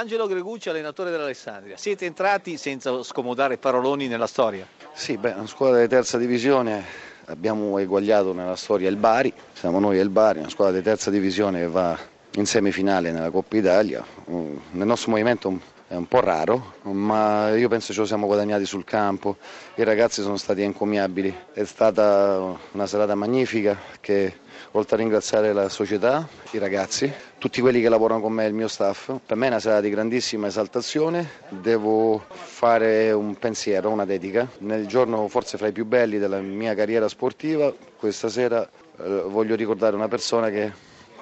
Angelo Gregucci, allenatore dell'Alessandria. Siete entrati senza scomodare paroloni nella storia? Sì, beh, una squadra di terza divisione, abbiamo eguagliato nella storia il Bari, siamo noi e il Bari, una squadra di terza divisione che va in semifinale nella Coppa Italia. Mm, nel nostro movimento è un po' raro, ma io penso ce lo siamo guadagnati sul campo, i ragazzi sono stati encomiabili, è stata una serata magnifica che oltre a ringraziare la società, i ragazzi, tutti quelli che lavorano con me e il mio staff, per me è una serata di grandissima esaltazione, devo fare un pensiero, una dedica, nel giorno forse fra i più belli della mia carriera sportiva, questa sera eh, voglio ricordare una persona che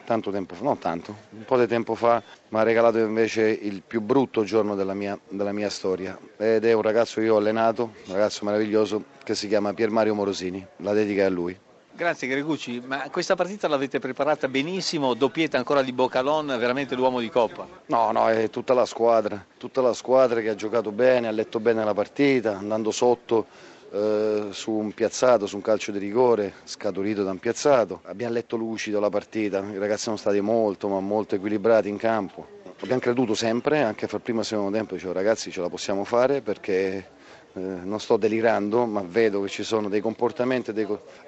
tanto tempo fa, non tanto, un po' di tempo fa mi ha regalato invece il più brutto giorno della mia, della mia storia ed è un ragazzo che io ho allenato, un ragazzo meraviglioso che si chiama Pier Mario Morosini, la dedica è a lui. Grazie Gregucci, ma questa partita l'avete preparata benissimo, doppietta ancora di Bocalon, veramente l'uomo di Coppa. No, no, è tutta la squadra, tutta la squadra che ha giocato bene, ha letto bene la partita, andando sotto eh, su un piazzato, su un calcio di rigore, scaturito da un piazzato. Abbiamo letto lucido la partita, i ragazzi sono stati molto, ma molto equilibrati in campo. Abbiamo creduto sempre, anche fra primo e il secondo tempo, dicevo ragazzi ce la possiamo fare perché eh, non sto delirando, ma vedo che ci sono dei comportamenti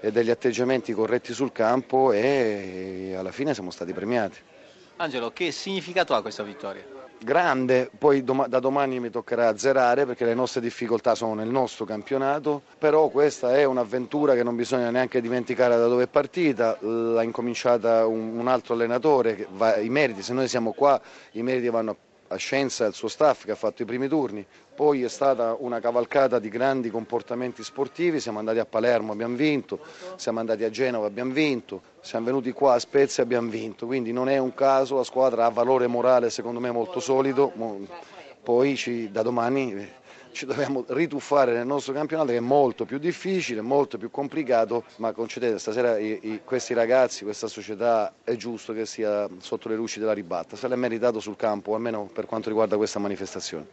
e degli atteggiamenti corretti sul campo e alla fine siamo stati premiati. Angelo, che significato ha questa vittoria? Grande, poi dom- da domani mi toccherà azzerare perché le nostre difficoltà sono nel nostro campionato, però questa è un'avventura che non bisogna neanche dimenticare da dove è partita, l'ha incominciata un, un altro allenatore, va, i meriti, se noi siamo qua i meriti vanno a a Scienza e al suo staff che ha fatto i primi turni, poi è stata una cavalcata di grandi comportamenti sportivi, siamo andati a Palermo, abbiamo vinto, siamo andati a Genova, abbiamo vinto, siamo venuti qua a Spezia abbiamo vinto, quindi non è un caso, la squadra ha valore morale secondo me molto solido, poi ci, da domani ci dobbiamo rituffare nel nostro campionato che è molto più difficile, molto più complicato, ma concedete stasera i, i, questi ragazzi, questa società è giusto che sia sotto le luci della ribatta, se l'è meritato sul campo, almeno per quanto riguarda questa manifestazione.